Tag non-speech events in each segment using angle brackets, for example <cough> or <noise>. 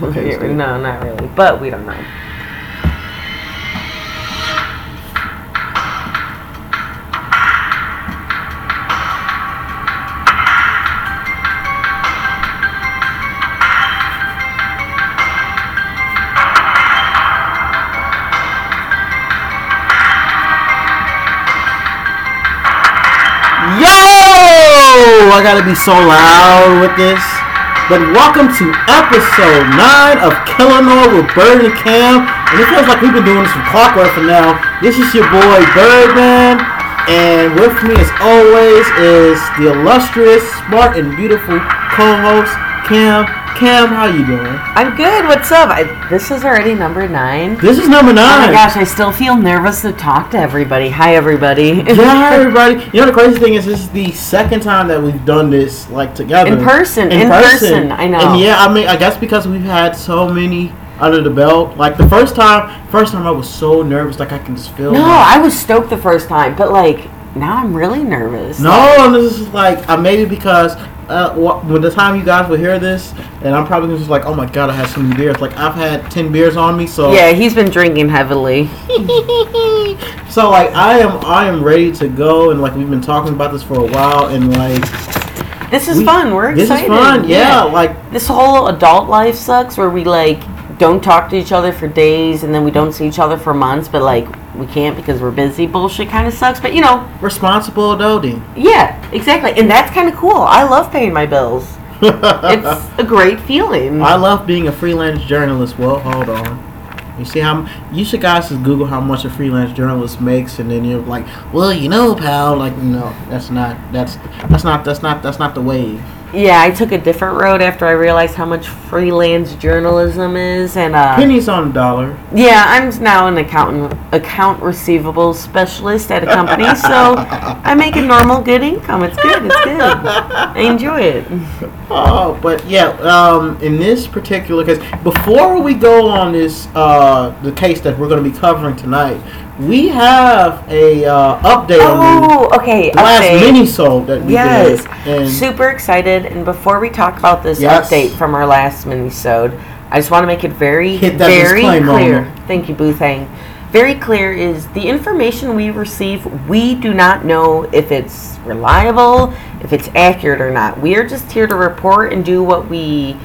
No, not really, but we don't know. Yo! I gotta be so loud with this. But welcome to episode 9 of Killinois with Bird and Cam. And it feels like we've been doing this from clockwork for now. This is your boy Birdman. And with me, as always, is the illustrious, smart, and beautiful co-host Cam. Cam, how you doing? I'm good. What's up? I, this is already number nine. This is number Oh nine. my gosh, I still feel nervous to talk to everybody. Hi, everybody. Yeah, hi, <laughs> everybody. You know the crazy thing is, this is the second time that we've done this like together In person, in person, I know. And yeah, I mean, I guess because we've had so many under the belt. Like the first time, first time I was so nervous, like I can just feel. No, my- I was stoked the first time, but like now I'm really nervous. No, and this is like uh, maybe because uh, when the time you guys will hear this, and I'm probably just like, oh my god, I had so many beers. Like I've had ten beers on me, so Yeah, he's been drinking heavily. <laughs> so like I am I am ready to go, and like we've been talking about this for a while, and like This is we- fun. We're this excited. is fun. Yeah, like This whole adult life sucks where we like don't talk to each other for days and then we don't see each other for months, but like we can't because we're busy. Bullshit kind of sucks, but you know, responsible adulting. yeah, exactly. And that's kind of cool. I love paying my bills. <laughs> It's a great feeling. I love being a freelance journalist. Well, hold on. You see how you should guys just Google how much a freelance journalist makes, and then you're like, well, you know, pal. Like, no, that's not. That's that's not. That's not. That's not the wave. Yeah, I took a different road after I realized how much freelance journalism is, and uh, Pennies on a dollar. Yeah, I'm now an accountant, account receivable specialist at a company, so I make a normal good income. It's good. It's good. I enjoy it. Oh, but yeah. Um, in this particular case, before we go on this, uh, the case that we're going to be covering tonight, we have a uh, update on Oh, okay. the last mini sold that we Yes, did. And super excited. And before we talk about this Yes. update from our last mini-sode, I just want to make it very, very clear. Thank you, Boothang. Very clear is the information we receive. We do not know if it's reliable, if it's accurate or not. We are just here to report and do what we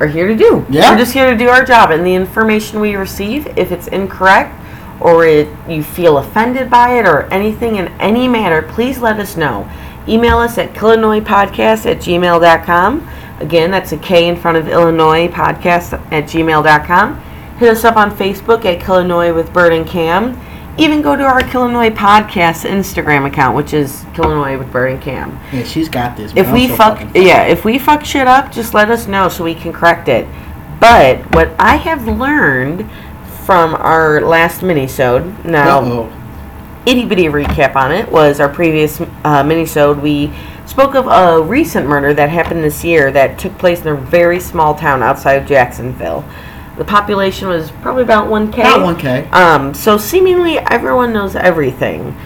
are here to do. Yeah. We're just here to do our job. And the information we receive, if it's incorrect or it, you feel offended by it or anything in any manner, please let us know. Email us at killinoispodcast at gmail.com. Again, that's a K in front of Illinois podcast at gmail.com. Hit us up on Facebook at Killinois with Bird and Cam. Even go to our Killinois podcast Instagram account, which is Killinois with Bird and Cam. yeah, she's got this. If we so fuck, yeah, if we fuck shit up, just let us know so we can correct it. But what I have learned from our last minisode, now Uh-oh. itty bitty recap on it was our previous uh, minisode. We spoke of a recent murder that happened this year that took place in a very small town outside of Jacksonville. The population was probably about 1K. About 1K. Um, so seemingly everyone knows everything.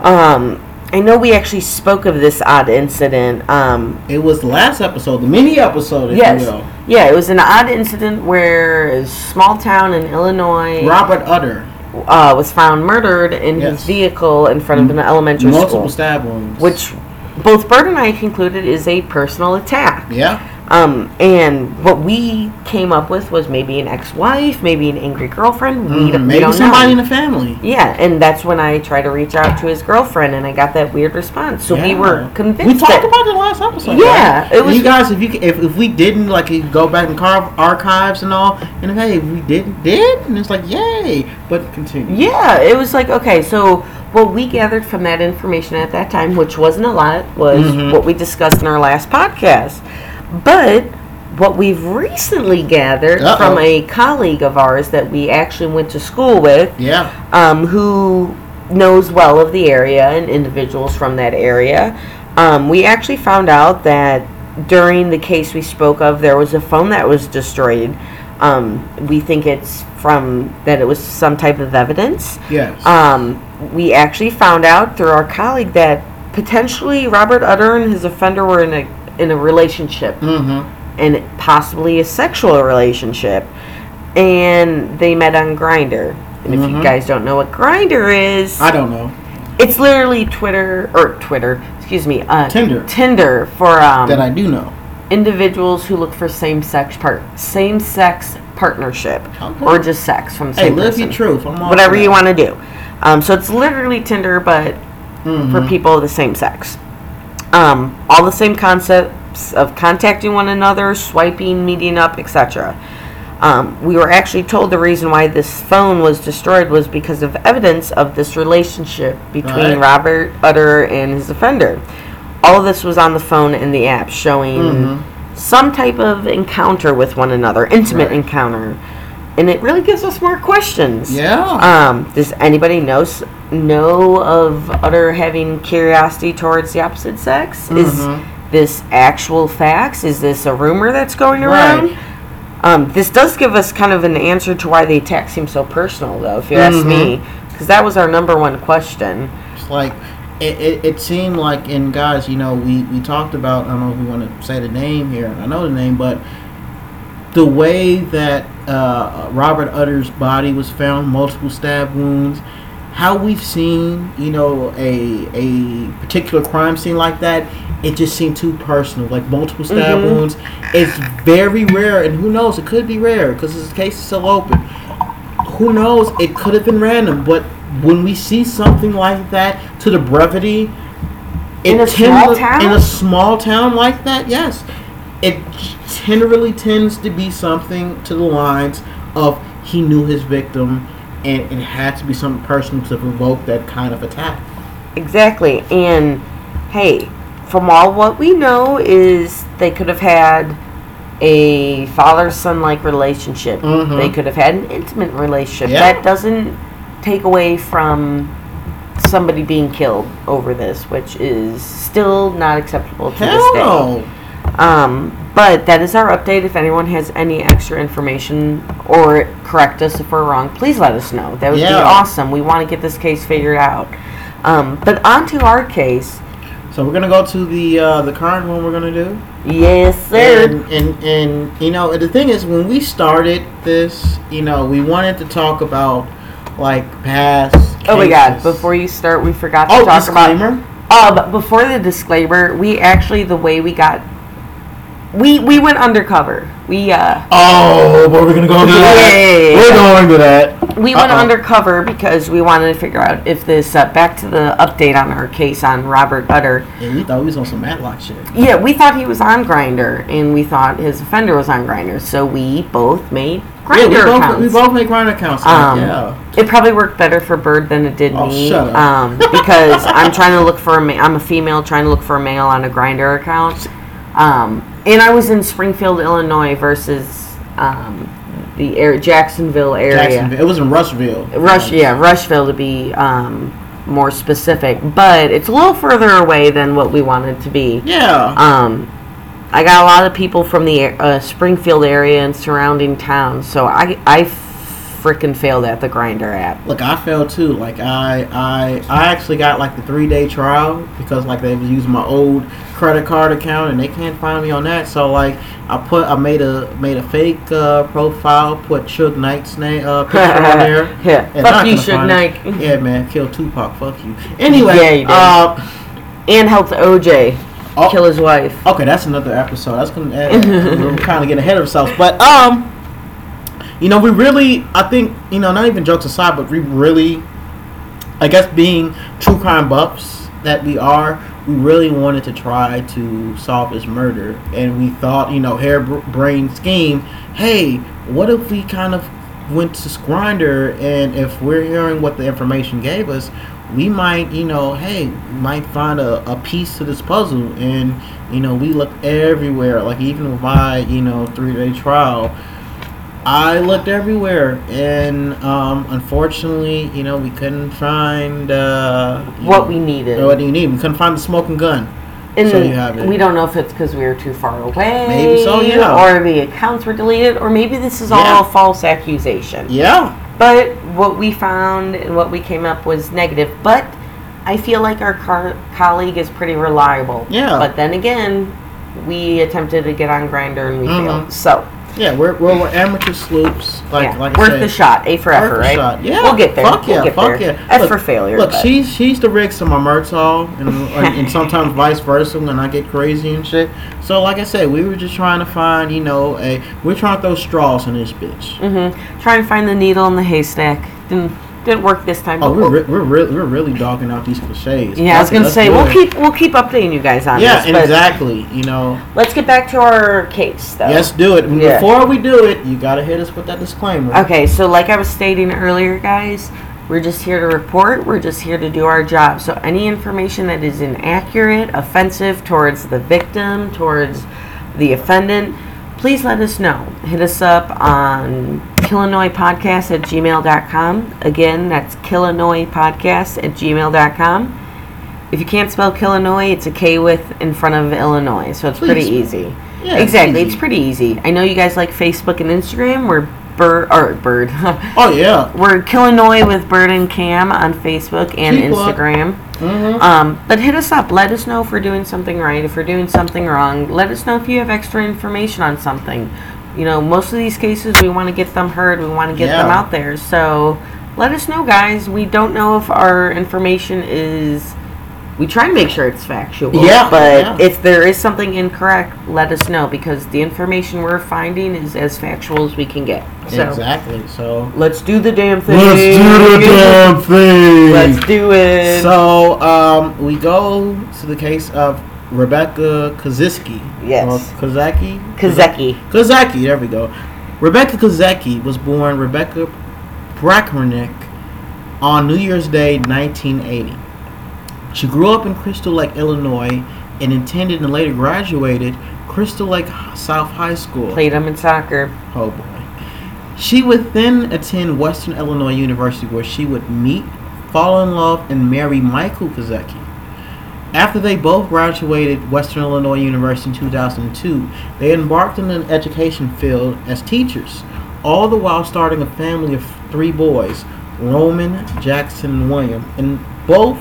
Um, I know we actually spoke of this odd incident. Um, It was the last episode, the mini episode, if yes. Yeah, it was an odd incident where a small town in Illinois Robert Utter. uh, was found murdered in Yes. his vehicle in front of an elementary Multiple school, stab wounds. which both Bert and I concluded is a personal attack. Yeah. Um, and what we came up with was maybe an ex-wife, maybe an angry girlfriend. We, we Maybe don't somebody in the family. Yeah, and that's when I tried to reach out to his girlfriend, and I got that weird response. So we were convinced. We talked that- about it in the last episode. Yeah, right? it was- You guys, if you if, if we didn't like, go back and carve archives and all, and hey, we didn't did, and it's like yay. But continue. Yeah, it was like okay, so what we gathered from that information at that time, which wasn't a lot, was Mhm. what we discussed in our last podcast. But what we've recently gathered Uh-oh. from a colleague of ours that we actually went to school with, Yeah. um, who knows well of the area and individuals from that area, um, we actually found out that during the case we spoke of, there was a phone that was destroyed. Um, we think it's from that it was some type of evidence. Yes. Um, we actually found out through our colleague that potentially Robert Utter and his offender were in a in a relationship. mm-hmm. and possibly a sexual relationship. And they met on Grindr. And if you Mhm. guys don't know what Grindr is, I don't know. it's literally Twitter or Twitter, excuse me, uh, Tinder. Tinder for um, That I do know. individuals who look for same sex part same sex partnership Okay. or just sex from the Hey, same live person. your truth. Whatever you want to do. Um, so it's literally Tinder, but for Mhm. people of the same sex. Um, all the same concepts of contacting one another, swiping, meeting up, etc. Um, we were actually told the reason why this phone was destroyed was because of evidence of this relationship between Right. Robert Utter and his offender. All of this was on the phone and the app, showing Mhm. some type of encounter with one another, intimate Right. encounter, and it really gives us more questions. Yeah. Um, does anybody know know of utter having curiosity towards the opposite sex? Is Mhm. this actual facts? Is this a rumor that's going around? Right. Um, this does give us kind of an answer to why the attack seems so personal, though, if you ask Mhm. me, because that was our number one question. It's like it, it, it seemed like and guys, you know, we, we talked about I don't know if we want to say the name here, I know the name, but the way that uh, Robert Utter's body was found, multiple stab wounds, how we've seen, you know, a a particular crime scene like that, it just seemed too personal, like multiple stab Mhm. wounds. It's very rare, and who knows? It could be rare because this case is still open. Who knows? It could have been random, but when we see something like that, to the brevity, In a small to- town? in a small town like that, yes, it generally tends to be something to the lines of he knew his victim, and it had to be something personal to provoke that kind of attack. Exactly. And hey, from all what we know is they could have had a father son like relationship. Mhm. They could have had an intimate relationship. Yeah. That doesn't take away from somebody being killed over this, which is still not acceptable to this Hell day. no! Um, but that is our update. If anyone has any extra information or correct us if we're wrong, please let us know. That would be awesome. We want to get this case figured out. Um, but on to our case. So we're gonna go to the uh, the current one we're gonna do. Yes, sir. And, and and you know the thing is when we started this, you know, we wanted to talk about like past. oh my God! Before you start, we forgot to oh talk about. disclaimer. Uh, but before the disclaimer, we actually the way we got, we we went undercover. We uh Oh, but we're gonna go into that. Yeah. We're going to that. we went Uh-oh. undercover because we wanted to figure out if this uh, back to the update on our case on Robert Utter. Yeah, we thought we was on some Matlock shit. Yeah, we thought he was on Grindr, and we thought his offender was on Grindr, so we both made Yeah, Grindr we both, accounts. we both make grind accounts. Um, yeah. It probably worked better for Bird than it did Oh, me. shut up. Um, because I'm trying to look for a ma- I'm a female trying to look for a male on a Grindr account. Um, and I was in Springfield, Illinois versus um, the air, Jacksonville area. Jacksonville. It was in Rushville. Rush, yeah, Rushville to be um, more specific, but it's a little further away than what we wanted to be. Yeah. Um, I got a lot of people from the uh, Springfield area and surrounding towns, so I I freaking failed at the Grindr app. Look, I failed too. Like I, I, I actually got like the three day trial because like they was using my old credit card account and they can't find me on that. So like I put, I made a made a fake uh, profile, put Suge Knight's name uh, <laughs> picture on there. yeah, fuck you, gonna Suge Knight, it. <laughs> Yeah, man, kill Tupac. Fuck you. Anyway, Yeah, you did. uh, and helped OJ oh, kill his wife. Okay, that's another episode. That's gonna uh, <laughs> we're kind of getting ahead of ourselves, but um, you know, we really, I think, you know, not even jokes aside, but we really, I guess, being true crime buffs that we are, we really wanted to try to solve this murder, and we thought, you know, harebrained scheme. Hey, what if we kind of went to Grindr, and if we're hearing what the information gave us, we might, you know, hey, might find a, a piece to this puzzle. And, you know, we looked everywhere. Like, even with my, you know, three day trial, I looked everywhere. And, um, unfortunately, you know, we couldn't find, uh, What know, we needed. What do you need? We couldn't find the smoking gun. And So you have it. we don't know if it's because we were too far away. Maybe so, yeah. Or the accounts were deleted, or maybe this is all Yeah. a false accusation. Yeah. But what we found and what we came up was negative. But I feel like our car- colleague is pretty reliable. Yeah. But then again, we attempted to get on Grindr and we Mhm. failed. So Yeah, we're, we're, we're amateur sloops. Like yeah, like I worth said, the shot. A for effort, right? shot. Yeah, we'll get there. Fuck we'll yeah, fuck there. yeah. F Look, for failure. Look, but- she's she's the Riggs to my Murtaugh, and, and and <laughs> sometimes vice versa when I get crazy and shit. So like I said, we were just trying to find, you know, a we're trying to throw straws in this bitch. Mm-hmm. Try and find the needle in the haystack. Didn't didn't work this time. Oh, we're re- we're really we're really dogging out these cliches. yeah, I was gonna say do we'll keep we'll keep updating you guys on Yeah, this. exactly. You know, Let's get back to our case, though. let's do it. Yeah. Before we do it, you gotta hit us with that disclaimer. Okay, so like I was stating earlier, guys, we're just here to report. We're just here to do our job. So any information that is inaccurate, offensive towards the victim, towards the offendant, please let us know. Hit us up on Podcast at gmail.com. Again, that's Podcast at gmail.com. If you can't spell Illinois, it's a K with in front of Illinois, so it's pretty easy. Yeah, it's exactly, easy. it's pretty easy. I know you guys like Facebook and Instagram. We're bird or bird. <laughs> Oh yeah. We're Illinois with Bird and Cam on Facebook and Keep. Instagram. hmm Um, but hit us up. Let us know if we're doing something right. If we're doing something wrong, let us know if you have extra information on something. You know, most of these cases we want to get them heard. We want to get them out there. So let us know, guys. We don't know if our information is. We try to make sure it's factual. Yeah, But yeah. if there is something incorrect, let us know because the information we're finding is as factual as we can get. So Exactly. So let's do the damn thing. let's do the damn thing. Let's do it. So um, we go to the case of Rebecca Kaziski. Yes. Or Kazaki. Kazeki. Kazaki. There we go. Rebecca Kazaki was born Rebecca Brackmernick on New Year's Day, 1980. She grew up in Crystal Lake, Illinois, and attended and later graduated Crystal Lake South High School. Played them in soccer. Oh boy. She would then attend Western Illinois University where she would meet, fall in love, and marry Michael Kazeki. After they both graduated Western Illinois University in 2002, they embarked in an education field as teachers, all the while starting a family of three boys, Roman, Jackson, and William. And both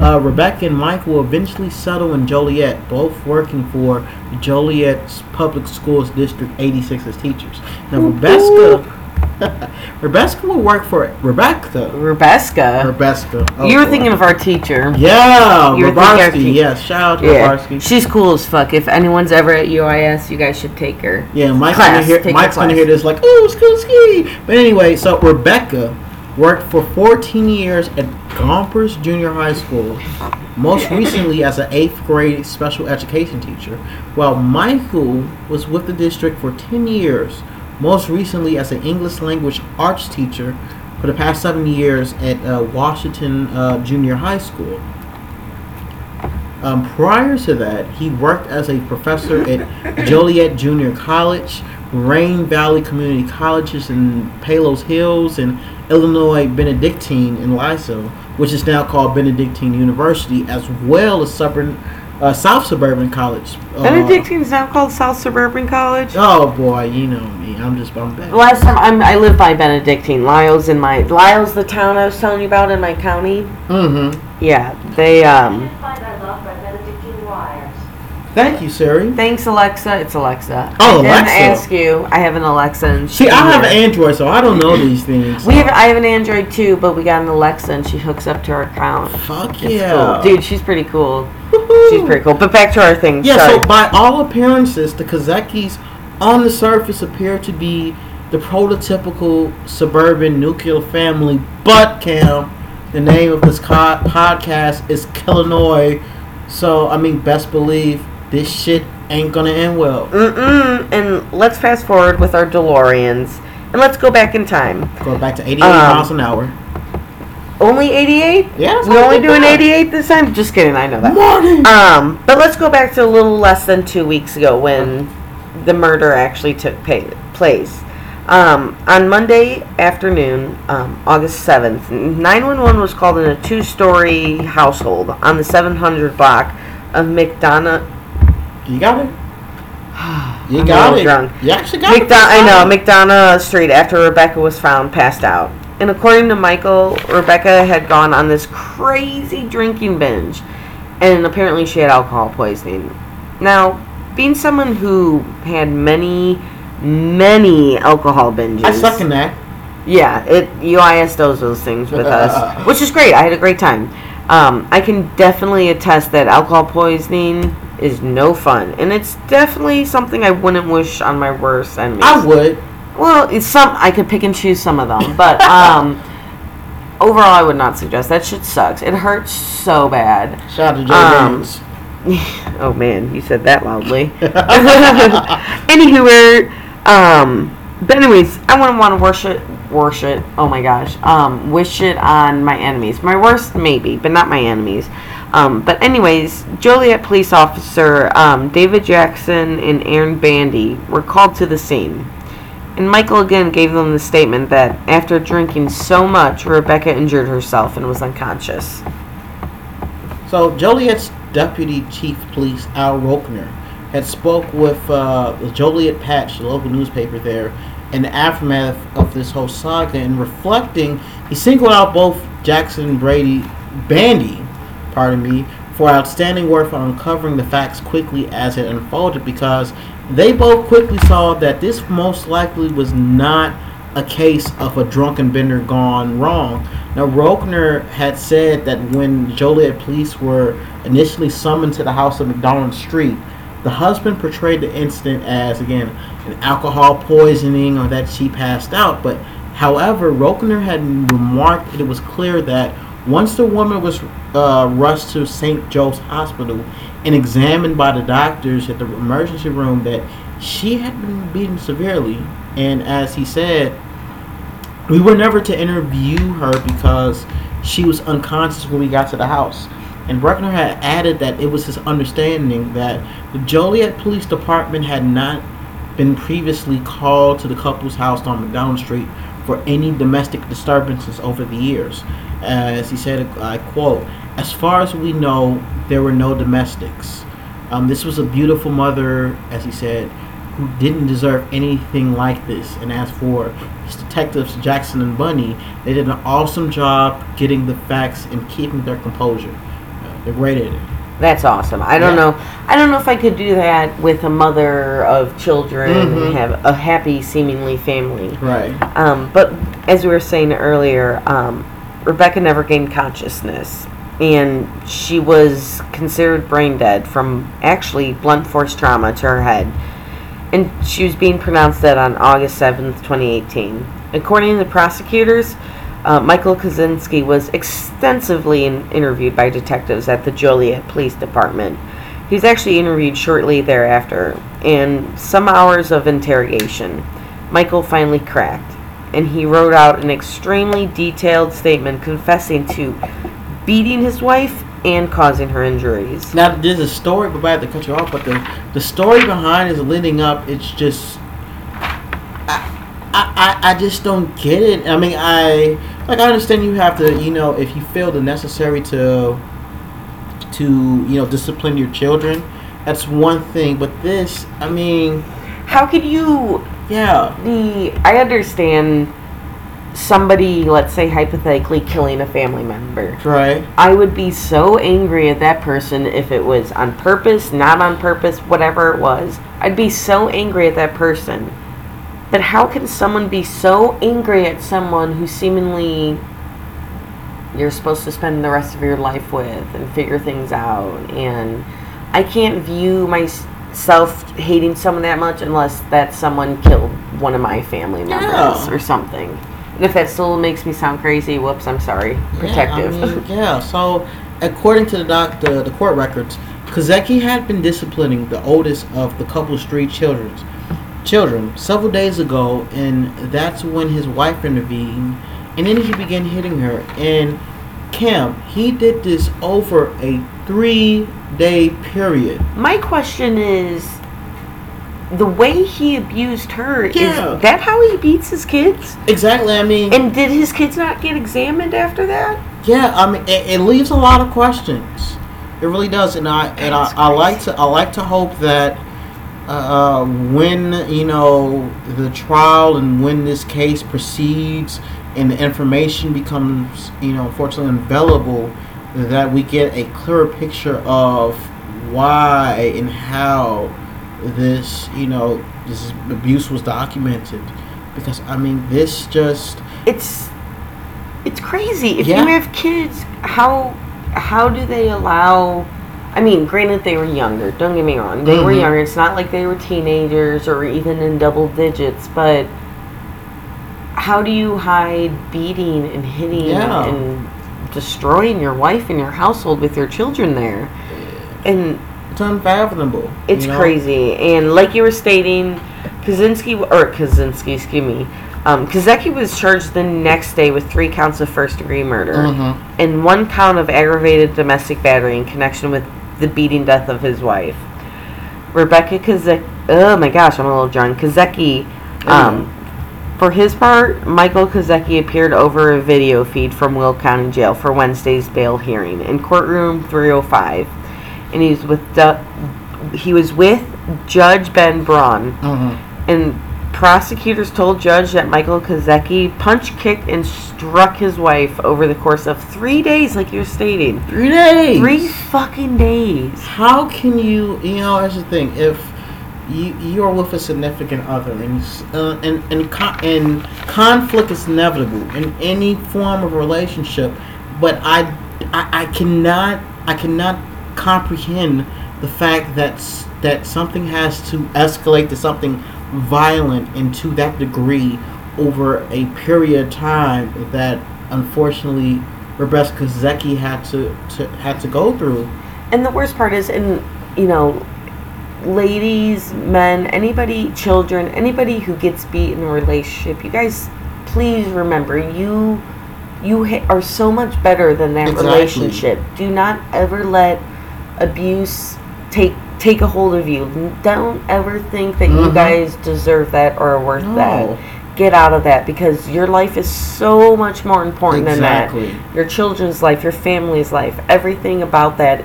uh, Rebecca and Michael eventually settle in Joliet, both working for Joliet's Public Schools District 86 as teachers. Now, Rebecca, <laughs> Rebecca will work for Rebecca. Rebecca. Rebecca. Oh, you were boy. thinking of our teacher. Yeah, You were Rabarsky. Yes, shout out to Yeah. Rabarsky. She's cool as fuck. If anyone's ever at UIS, you guys should take her. Yeah, Mike's Class, gonna hear. take Mike's gonna hear this like, oh, school ski. But anyway, so Rebecca worked for 14 years at Gompers Junior High School, most <laughs> recently as an eighth grade special education teacher, while Michael was with the district for 10 years, most recently as an English language arts teacher for the past seven years at uh, Washington uh, Junior High School. Um, prior to that, he worked as a professor at Joliet Junior College, Moraine Valley Community Colleges in Palos Hills, and Illinois Benedictine in Lysol, which is now called Benedictine University, as well as suburban, uh, South Suburban College. Uh, is now called South Suburban College. Oh boy, you know me. I'm just I'm back. Last time I'm, I live by Benedictine. Lisle's in my Lisle's the town I was telling you about in my county. Mm-hmm. Yeah, they um. Can't find I love by Benedictine. Thank you, Siri. Thanks, Alexa. It's Alexa. Oh, I didn't Alexa. ask you. I have an Alexa. And See, she- I have an Android, so I don't know these things. We have. I have an Android too, but we got an Alexa, and she hooks up to our account. Fuck It's yeah, cool. dude. She's pretty cool. Woohoo. She's pretty cool. But back to our thing. Yeah, Sorry. so by all appearances, the Kazakis on the surface appear to be the prototypical suburban nuclear family. But, Cam, the name of this co- podcast is Illinois. So, I mean, best believe this shit ain't gonna end well. Mm-mm. And let's fast forward with our DeLoreans, and let's go back in time. Go back to 88 Um, miles an hour. Only 88? Yeah, We not only doing bad. 88 this time? Just kidding. I know that. Morning! Um, but let's go back to a little less than two weeks ago when the murder actually took pa- place. Um, on Monday afternoon, um, August 7th, 911 was called in a two story household on the 700 block of McDonough. you got it? <sighs> You I'm got it. drunk. You actually got it. I know, McDonough Street after Rebecca was found passed out. And according to Michael, Rebecca had gone on this crazy drinking binge. And apparently she had alcohol poisoning. Now, being someone who had many, many alcohol binges. I suck in that. Yeah, it UIS does those things with us, <laughs> which is great. I had a great time. Um, I can definitely attest that alcohol poisoning is no fun, and it's definitely something I wouldn't wish on my worst enemy. I would. Well, it's some I could pick and choose some of them, but <laughs> um, overall, I would not suggest that. Shit sucks. It hurts so bad. Shout out to Jay Um. <laughs> oh man, you said that loudly. <laughs> <laughs> Anywho, um, but anyways, I wouldn't want to worship, worship. Oh my gosh, um, wish it on my enemies. My worst, maybe, but not my enemies. Um, but anyways, Joliet police officer um, David Jackson and Aaron Bandy were called to the scene. And Michael again gave them the statement that after drinking so much, Rebecca injured herself and was unconscious. So Joliet's deputy chief police Al Roechner had spoke with uh, the Joliet Patch, the local newspaper there, in the aftermath of this whole saga. And reflecting, he singled out both Jackson and Brady Bandy, pardon me, for outstanding work on uncovering the facts quickly as it unfolded because they both quickly saw that this most likely was not a case of a drunken bender gone wrong. Now, Roechner had said that when Joliet police were initially summoned to the house of McDonald Street, the husband portrayed the incident as, again, an alcohol poisoning or that she passed out. But, however, Roechner had remarked that it was clear that once the woman was uh, rushed to St. Joe's Hospital and examined by the doctors at the emergency room, that she had been beaten severely. And as he said, we were never to interview her because she was unconscious when we got to the house. And Bruckner had added that it was his understanding that the Joliet Police Department had not been previously called to the couple's house on McDonald Street for any domestic disturbances over the years. As he said, I quote, as far as we know, there were no domestics. Um, this was a beautiful mother, as he said, who didn't deserve anything like this. And as for detectives, Jackson and Bunny, they did an awesome job getting the facts and keeping their composure. Uh, they're great at it. That's awesome. I don't Yeah. know. I don't know if I could do that with a mother of children Mhm. and have a happy, seemingly family. Right. Um, but as we were saying earlier, um, Rebecca never gained consciousness, and she was considered brain dead from actually blunt force trauma to her head. And she was being pronounced dead on August 7th, 2018. According to the prosecutors, uh, Michael Kaczynski was extensively in- interviewed by detectives at the Joliet Police Department. He was actually interviewed shortly thereafter, and some hours of interrogation. Michael finally cracked, and he wrote out an extremely detailed statement confessing to beating his wife and causing her injuries. Now there's a story, but I have to cut you off. But the the story behind is leading up. It's just, I, I, I- I just don't get it. I mean, I like I understand you have to, you know, if you feel the necessary to, to you know, discipline your children, that's one thing. But this, I mean, How could you yeah, the I understand somebody, let's say hypothetically killing a family member. right. I would be so angry at that person if it was on purpose, not on purpose, whatever it was. I'd be so angry at that person. But how can someone be so angry at someone who seemingly you're supposed to spend the rest of your life with and figure things out? And I can't view myself hating someone that much unless that someone killed one of my family members or something. And if that still makes me sound crazy, whoops, I'm sorry. Protective. Yeah, I mean, yeah. <laughs> So, according to the doc, the, the court records, Kozecki had been disciplining the oldest of the couple's three children's children several days ago, and that's when his wife intervened, and then he began hitting her. And Cam, he did this over a three-day period. My question is the way he abused her Yeah. is that how he beats his kids? Exactly. I mean, And did his kids not get examined after that? Yeah, I mean, it, it leaves a lot of questions. It really does, and I and I, I like to I like to hope that uh, when you know the trial and when this case proceeds and the information becomes you know unfortunately available, that we get a clearer picture of why and how this, you know, this abuse was documented. Because I mean, this just it's it's crazy. If Yeah. you have kids, how how do they allow? I mean, granted they were younger. Don't get me wrong, they were Mhm. younger. It's not like they were teenagers or even in double digits. But how do you hide beating and hitting Yeah. and destroying your wife and your household with your children there? And it's unfathomable. it's you know? crazy. And like you were stating, Kaczynski, or Kaczynski, excuse me, um, Kazeki was charged the next day with three counts of first degree murder Mhm. and one count of aggravated domestic battery in connection with the beating death of his wife. Rebecca Kazeki, oh my gosh, I'm a little drunk. Kazeki, um, for his part, Michael Kazeki appeared over a video feed from Will County Jail for Wednesday's bail hearing in courtroom 305, and he was with Du- he was with Judge Ben Braun, Mhm. and prosecutors told Judge that Michael Kazeki punch kicked, and struck his wife over the course of three days, like you're stating. Three days. Three fucking days. How can you? You know, that's the thing. If you you're with a significant other, and uh, and and, con- and conflict is inevitable in any form of relationship, but I, I I cannot I cannot comprehend the fact that that something has to escalate to something violent and to that degree over a period of time that unfortunately Rebecca Zeki had to, to had to go through. And the worst part is, and you know, ladies, men, anybody, children, anybody who gets beat in a relationship, you guys, please remember you. You ha- are so much better than that Exactly. relationship. Do not ever let abuse take take a hold of you. Don't ever think that you Mhm. guys deserve that or are worth No. that. Get out of that because your life is so much more important than that Exactly. your children's life, your family's life, everything about that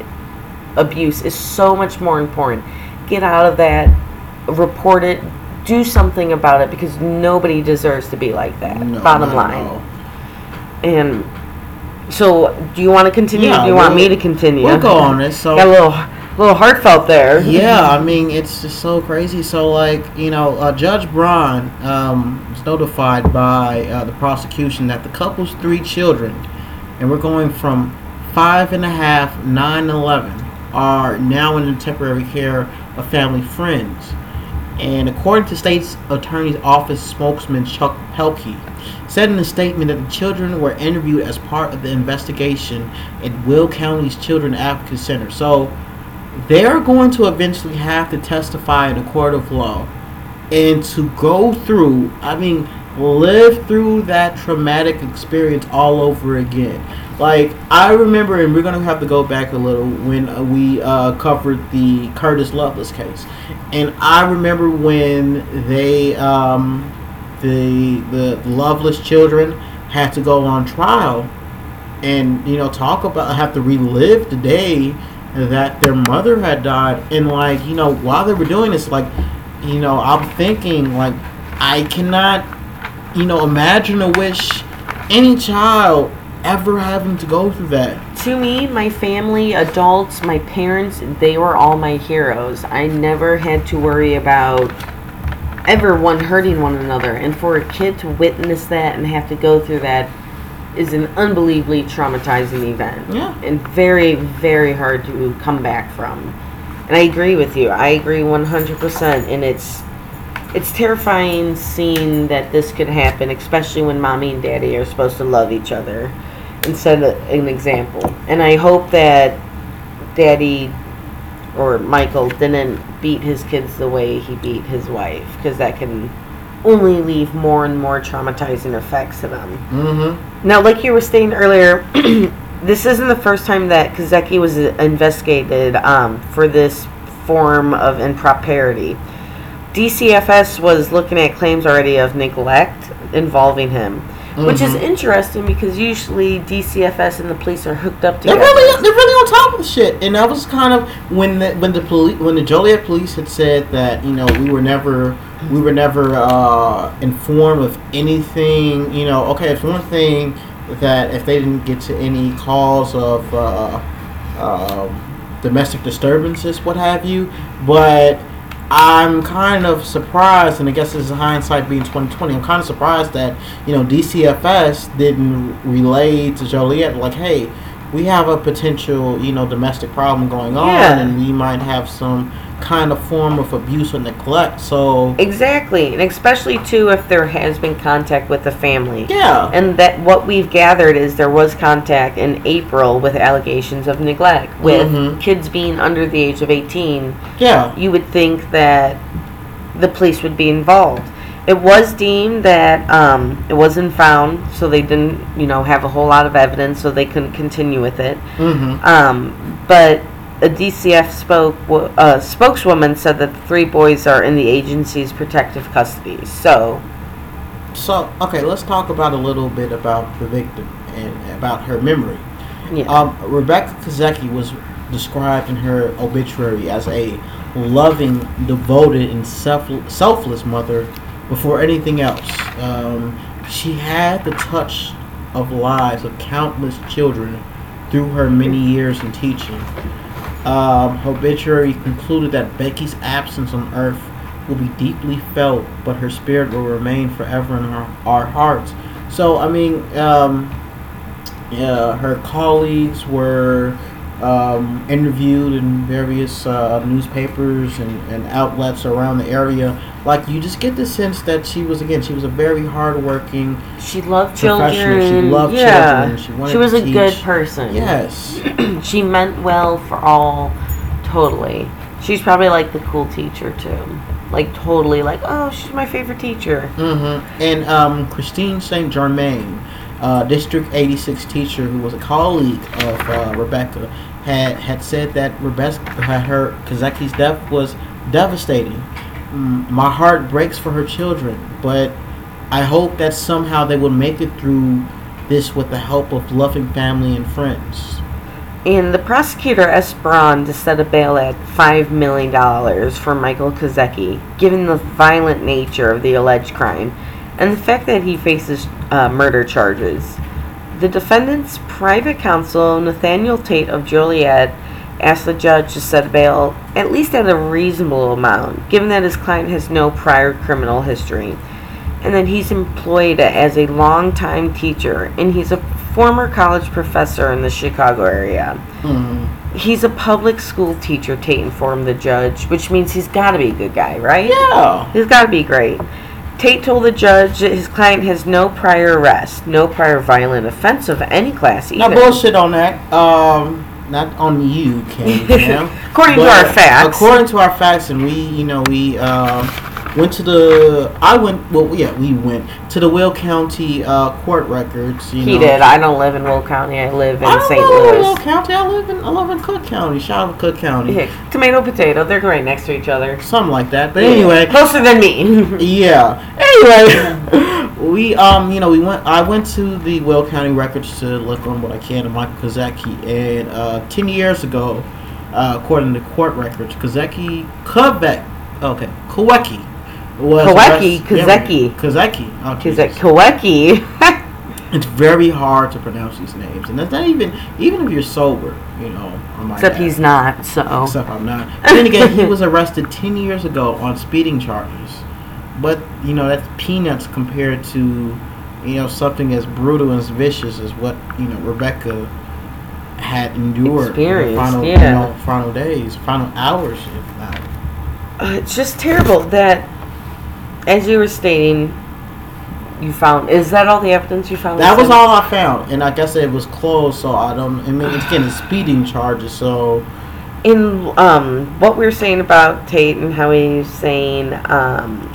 abuse is so much more important. Get out of that, report it, do something about it because nobody deserves to be like that. No, bottom line. And so, do you want to continue? Yeah, or do you want we'll- me to continue? We'll go on this. So Got a little, little heartfelt there. <laughs> yeah, I mean it's just so crazy. So like you know, uh, Judge Braun um, was notified by uh, the prosecution that the couple's three children, and we're going from five and a half, nine, and eleven, are now in the temporary care of family friends. And according to state's attorney's office spokesman Chuck Pelkie, said in a statement that the children were interviewed as part of the investigation at Will County's Children Advocate Center. So they're going to eventually have to testify in a court of law and to go through, I mean, live through that traumatic experience all over again. Like, I remember, and we're to have to go back a little when uh, we uh, covered the Curtis Lovelace case. And I remember when they, um, the, the Lovelace children had to go on trial and, you know, talk about, have to relive the day that their mother had died and like you know while they were doing this like you know i'm thinking like i cannot you know imagine a wish any child ever having to go through that To me, my family, adults, my parents, they were all my heroes. I never had to worry about everyone hurting one another. And for a kid to witness that and have to go through that is an unbelievably traumatizing event. Yeah. And very, very hard to come back from. And I agree with you. I agree 100%. And it's it's terrifying seeing that this could happen, especially when mommy and daddy are supposed to love each other and set a, an example. And I hope that daddy or Michael didn't beat his kids the way he beat his wife, because that can only leave more and more traumatizing effects to them. mm-hmm Now, like you were stating earlier, <clears throat> this isn't the first time that Kazeki was investigated um, for this form of impropriety. DCFS was looking at claims already of neglect involving him, which is Mhm. interesting because usually DCFS and the police are hooked up together. they're really they're really on top of the shit and that was kind of when the when the police when the joliet police had said that you know we were never we were never uh, informed of anything you know okay it's one thing that if they didn't get to any calls of uh, um, domestic disturbances what have you but I'm kind of surprised, and I guess this is hindsight being 2020. I'm kind of surprised that you know DCFS didn't relay to Joliet like, hey, we have a potential you know domestic problem going on, Yeah. and we might have some kind of form of abuse or neglect. So Exactly, and especially too if there has been contact with the family. yeah, And that what we've gathered is there was contact in April with allegations of neglect with Mhm. kids being under the age of 18. yeah, You would think that the police would be involved. It was deemed that um, it wasn't found, so they didn't, you know, have a whole lot of evidence, so they couldn't continue with it. hmm Um, but a DCF spoke uh, spokeswoman said that the three boys are in the agency's protective custody. So, So okay, let's talk about a little bit about the victim and about her memory. yeah. Um, Rebecca Kazeki was described in her obituary as a loving, devoted, and self- selfless mother before anything else. Um, she had the touch of lives of countless children through her many years in teaching. Um, her obituary concluded that Becky's absence on earth will be deeply felt, but her spirit will remain forever in our, our hearts. So, I mean, um, yeah, her colleagues were um, interviewed in various uh, newspapers and, and outlets around the area. Like you just get the sense that she was again she was a very hardworking. she loved children. She loved yeah. children. She wanted She was a good person. Yes, <clears throat> she meant well for all. Totally. She's probably like the cool teacher too. Like totally like, oh, she's my favorite teacher. mm-hmm. and um, Christine Saint Germain, uh, District 86 teacher who was a colleague of uh, Rebecca, had had said that Rebecca her Kazeki's death was devastating. Mm, My heart breaks for her children, but I hope that somehow they will make it through this with the help of loving family and friends. And the prosecutor asked Braun to set a bail at $5 million for Michael Kozecki, given the violent nature of the alleged crime and the fact that he faces uh, murder charges. The defendant's private counsel, Nathaniel Tate of Joliet, asked the judge to set bail at least at a reasonable amount, given that his client has no prior criminal history and that he's employed as a longtime teacher and he's a former college professor in the Chicago area. Mm. He's a public school teacher, Tate informed the judge, which means he's got to be a good guy, right? Yeah. He's got to be great. Tate told the judge that his client has no prior arrest, no prior violent offense of any class Now either. bullshit on that. Um, not on you, Ken. <laughs> Cam. According to our facts. According to our facts, and we, you know, we um, went to the. I went. Well, yeah, we went to the Will County uh, court records. You he know. did. I don't live in Will County. I live in I St. know Will Louis. County. I live in. I live in Cook County. Shout out to Cook County. Yeah, tomato, potato. They're right next to each other. Something like that. But anyway, Closer than me. <laughs> yeah. Anyway, <laughs> we um, you know, we went. I went to the Will County records to look on what I can of Michael Kozecki, and uh, ten years ago, uh, according to court records, Kozecki, Kovek, okay, Kowecki was Kowecki, arrest- yeah, Kozecki. Kozecki. Oh, He's like Jesus. <laughs> It's very hard to pronounce these names, and that's not even even if you're sober, you know. Except add. he's not. So Except I'm not. But then again, he was arrested 10 years ago on speeding charges. But, you know, that's peanuts compared to, you know, something as brutal and as vicious as what, you know, Rebecca had endured in her final, yeah. you know, final days, final hours, if not. Uh, it's just terrible that, as you were stating, you found. Is that all the evidence you found? That was all I found. And like I guess it was closed, so I don't, I mean, it's again, it's speeding charges, so. in um, what we were saying about Tate and how he's saying um,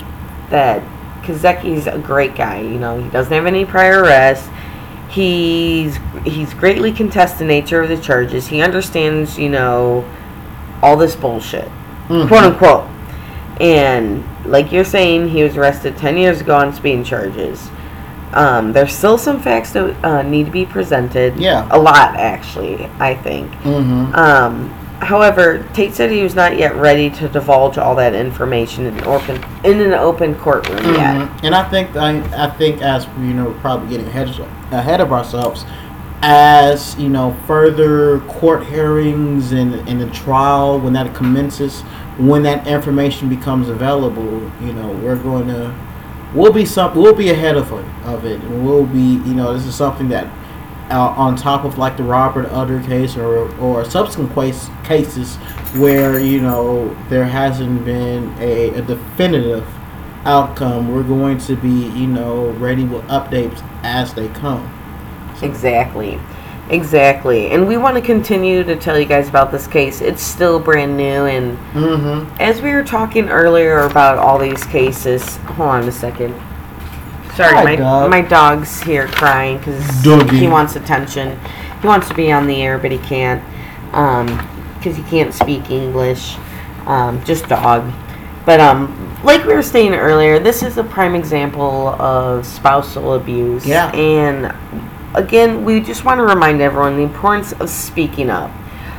that Kazeki's a great guy. You know, he doesn't have any prior arrests. He's he's greatly contest the nature of the charges. He understands, you know, all this bullshit, mhm. quote unquote. And like you're saying, he was arrested ten years ago on speeding charges. Um, there's still some facts that uh, need to be presented. Yeah. a lot actually. I think. Mm-hmm. Um, however, Tate said he was not yet ready to divulge all that information in an open in an open courtroom yet. Mhm. And I think I, I think as you know, we're probably getting ahead of, ahead of ourselves. As you know, further court hearings and and the trial when that commences, when that information becomes available, you know, we're going to we'll be some we'll be ahead of it, of it. We'll be, you know, this is something that uh, on top of like the Robert Utter case or or subsequent case, cases where you know there hasn't been a, a definitive outcome. We're going to be, you know, ready with updates as they come. Exactly. Exactly. And we want to continue to tell you guys about this case. It's still brand new. And Mm-hmm. as we were talking earlier about all these cases, hold on a second. Sorry, Hi, my, dog. my dog's here crying because he wants attention. He wants to be on the air, but he can't because he can't speak English. Um, just dog. But um, like we were saying earlier, this is a prime example of spousal abuse. Yeah. And again, we just want to remind everyone the importance of speaking up.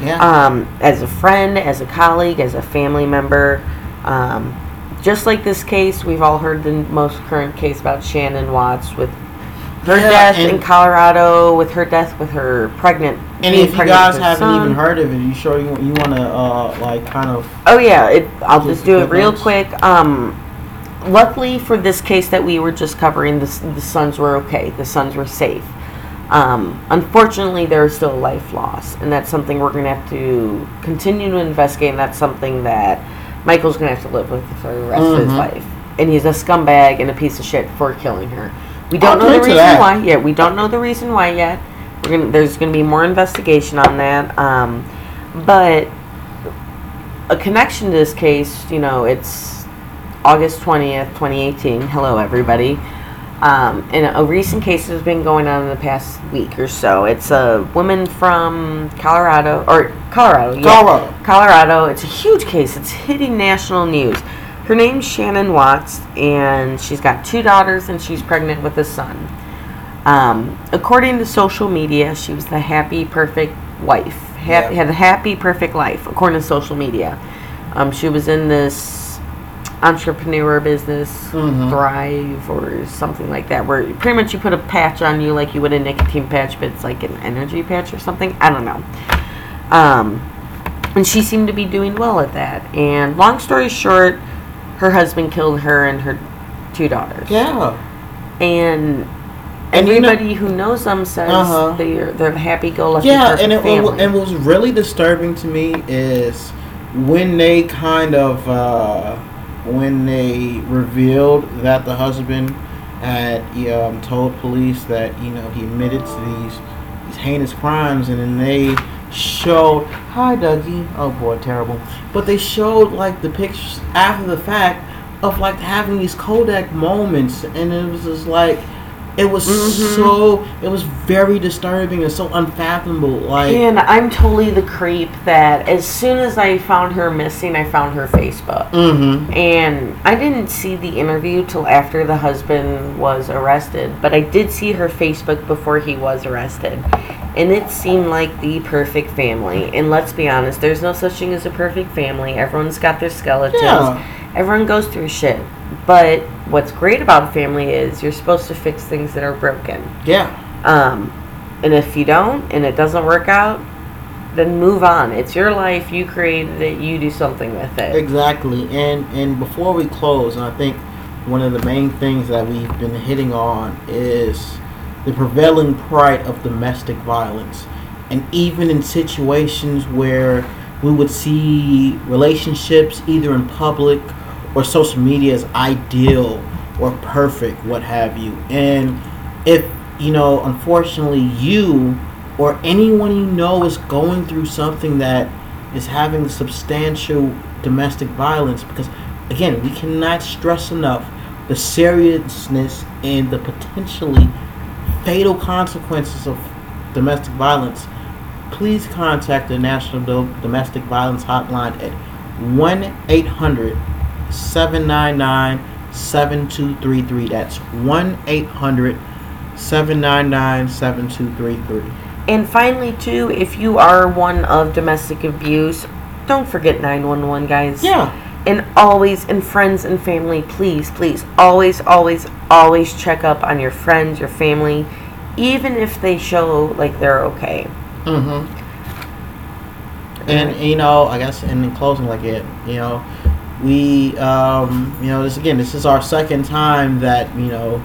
Yeah. Um, as a friend, as a colleague, as a family member. Um, just like this case, we've all heard the most current case about Shanann Watts with her Yeah, death in Colorado, with her death with her pregnant. and if you guys haven't son. even heard of it, you sure you, you want to uh like kind of Oh yeah, it, I'll Just just do it real quick. Um, luckily for this case that we were just covering, the, the sons were okay. The sons were safe. Um, unfortunately, there is still a life loss, and that's something we're going to have to continue to investigate. And that's something that Michael's going to have to live with for the rest of his Mhm. life. And he's a scumbag and a piece of shit for killing her. We don't I'll know the reason that. why yet. We don't know the reason why yet. We're gonna, there's going to be more investigation on that. Um, but a connection to this case, you know, it's August 20th, 2018. Hello, everybody. Um, and a recent case that has been going on in the past week or so. It's a woman from Colorado, or Colorado, yeah. Colorado. Colorado. It's a huge case. It's hitting national news. Her name's Shanann Watts, and she's got two daughters, and she's pregnant with a son. Um, according to social media, she was the happy, perfect wife. Happy, Yeah. Had a happy, perfect life, according to social media. Um, she was in this entrepreneur business, Mhm. Thrive, or something like that, where pretty much you put a patch on you like you would a nicotine patch, but it's like an energy patch or something. I don't know. Um, and she seemed to be doing well at that. And long story short, her husband killed her and her two daughters. Yeah. And everybody who knows them says Uh-huh. they're they're happy-go-lucky Yeah, and it, family. and what was really disturbing to me is when they kind of uh, when they revealed that the husband had um, told police that you know he admitted to these these heinous crimes, and then they showed hi Dougie, oh boy, terrible. But they showed like the pictures after the fact of like having these Kodak moments, and it was just like. It was Mhm. so. It was very disturbing and so unfathomable. Like, and I'm totally the creep that as soon as I found her missing, I found her Facebook. mm-hmm. And I didn't see the interview till after the husband was arrested, but I did see her Facebook before he was arrested. And it seemed like the perfect family. And let's be honest, there's no such thing as a perfect family. Everyone's got their skeletons. Yeah. Everyone goes through shit. But what's great about a family is you're supposed to fix things that are broken. Yeah. Um, and if you don't and it doesn't work out, then move on. It's your life. You created it. You do something with it. Exactly. And and before we close, and I think one of the main things that we've been hitting on is the prevailing pride of domestic violence. And even in situations where we would see relationships either in public or social media is ideal or perfect, what have you. And if, you know, unfortunately you or anyone you know is going through something that is having substantial domestic violence, because again, we cannot stress enough the seriousness and the potentially fatal consequences of domestic violence, please contact the National Domestic Violence Hotline at 1 800 799 7233. That's 1 800 799 7233. And finally, too, if you are one of domestic abuse, don't forget 911, guys. Yeah. And always, and friends and family, please, please, always, always, always check up on your friends, your family, even if they show like they're okay. Mm-hmm. and you know, I guess, and in closing, like it, you know, we, um, you know, this again, this is our second time that you know,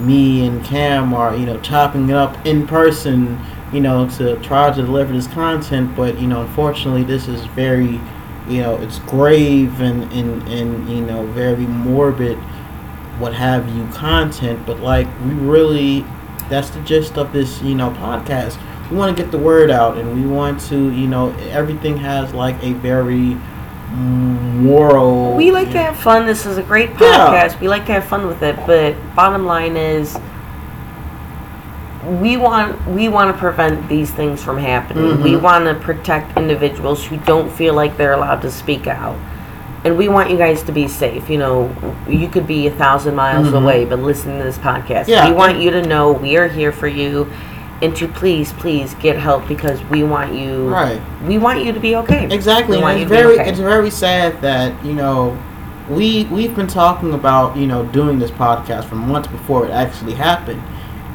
me and Cam are you know chopping it up in person, you know, to try to deliver this content, but you know, unfortunately, this is very, you know, it's grave and and and you know, very morbid, what have you, content, but like we really, that's the gist of this, you know, podcast. We want to get the word out and we want to you know everything has like a very moral We like to have fun. This is a great Yeah. podcast. We like to have fun with it, but bottom line is we want we want to prevent these things from happening. We Mhm. want to protect individuals who don't feel like they're allowed to speak out. And we want you guys to be safe. You know, you could be a thousand miles Mhm. away, but listen to this podcast. Yeah. We want you to know we are here for you and to please, please get help because we want you right we want you to be okay. exactly We want and you it's very okay. it's very sad that you know we we've been talking about you know doing this podcast for months before it actually happened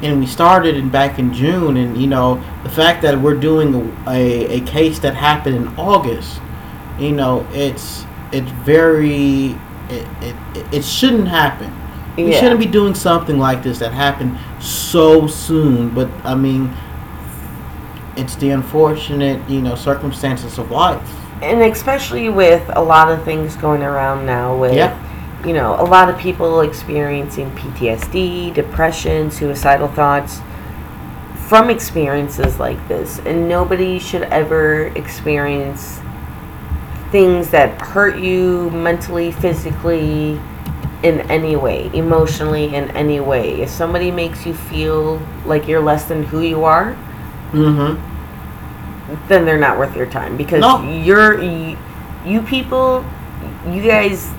and we started in back in June and you know the fact that we're doing a, a, a case that happened in August you know it's it's very it, it, it shouldn't happen we shouldn't be doing something like this that happened so soon but i mean it's the unfortunate you know circumstances of life and especially with a lot of things going around now with Yeah. you know a lot of people experiencing ptsd depression suicidal thoughts from experiences like this and nobody should ever experience things that hurt you mentally physically in any way emotionally in any way. If somebody makes you feel like you're less than who you are mm-hmm. then they're not worth your time because No. you're you, you people you guys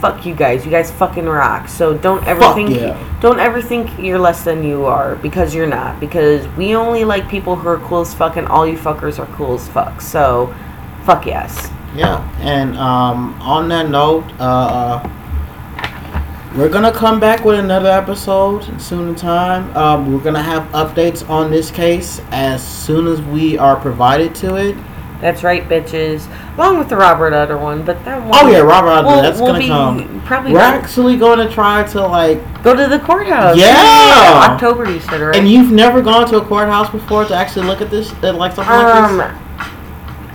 fuck you guys. You guys fucking rock. So don't ever Fuck think yeah. don't ever think you're less than you are because you're not because we only like people who are cool as fuck and all you fuckers are cool as fuck. So fuck yes. Yeah. And um on that note uh we're gonna come back with another episode soon in time. Um we're gonna have updates on this case as soon as we are provided to it. That's right bitches. Along with the robert utter one but that one oh yeah robert Adler, we'll- that's we'll gonna come. probably we're not- actually going to try to like go to the courthouse. Yeah. october you said right? And you've never gone to a courthouse before to actually look at this, uh, like something Um, like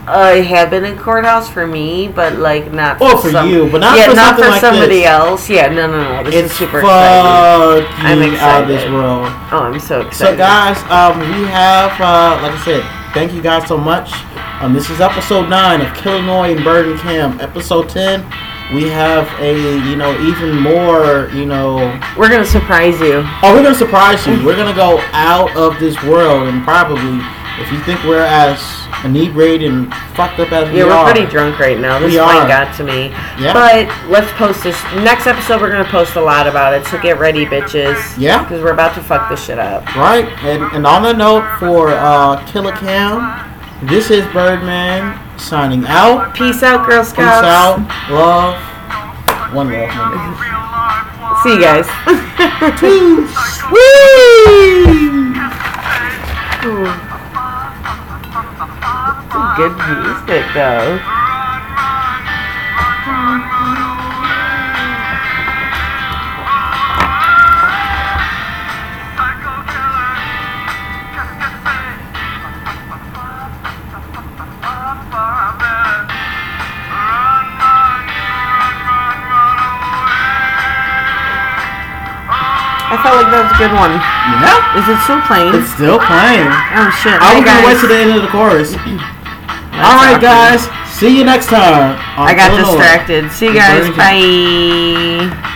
I have been in courthouse for me, but like not. Oh, for some- you, but not yeah, for not for like somebody this. else. Yeah, no, no, no. This this? is super exciting. I'm out of this world. Oh, I'm so excited. So, guys, um, we have, uh, like I said, thank you guys so much. Um, this is episode nine of Killinois and Burden Camp. Episode ten, we have a, you know, even more, you know. we're gonna surprise you. Oh, we're gonna surprise you. We're gonna go out of this world, and probably, if you think we're as inebriated and fucked up as we Yeah, we're pretty drunk right now. This We wine are. got to me. Yeah. But let's post this next episode. We're gonna post a lot about it, so get ready, bitches. Yeah. Because we're about to fuck this shit up. Right, and, and on the note, for uh, Killer Cam, this is Birdman signing out. Peace out, Girl Scouts. Peace out, love, one love. One. See you guys. Two, <laughs> sweet. Good music, though. I felt like that was a good one. Yeah, Is it still playing? it's still playing. oh shit! I was Hey, gonna wait to the end of the chorus. All right, guys. See you next time. I got Illinois. distracted. See you guys. Bye.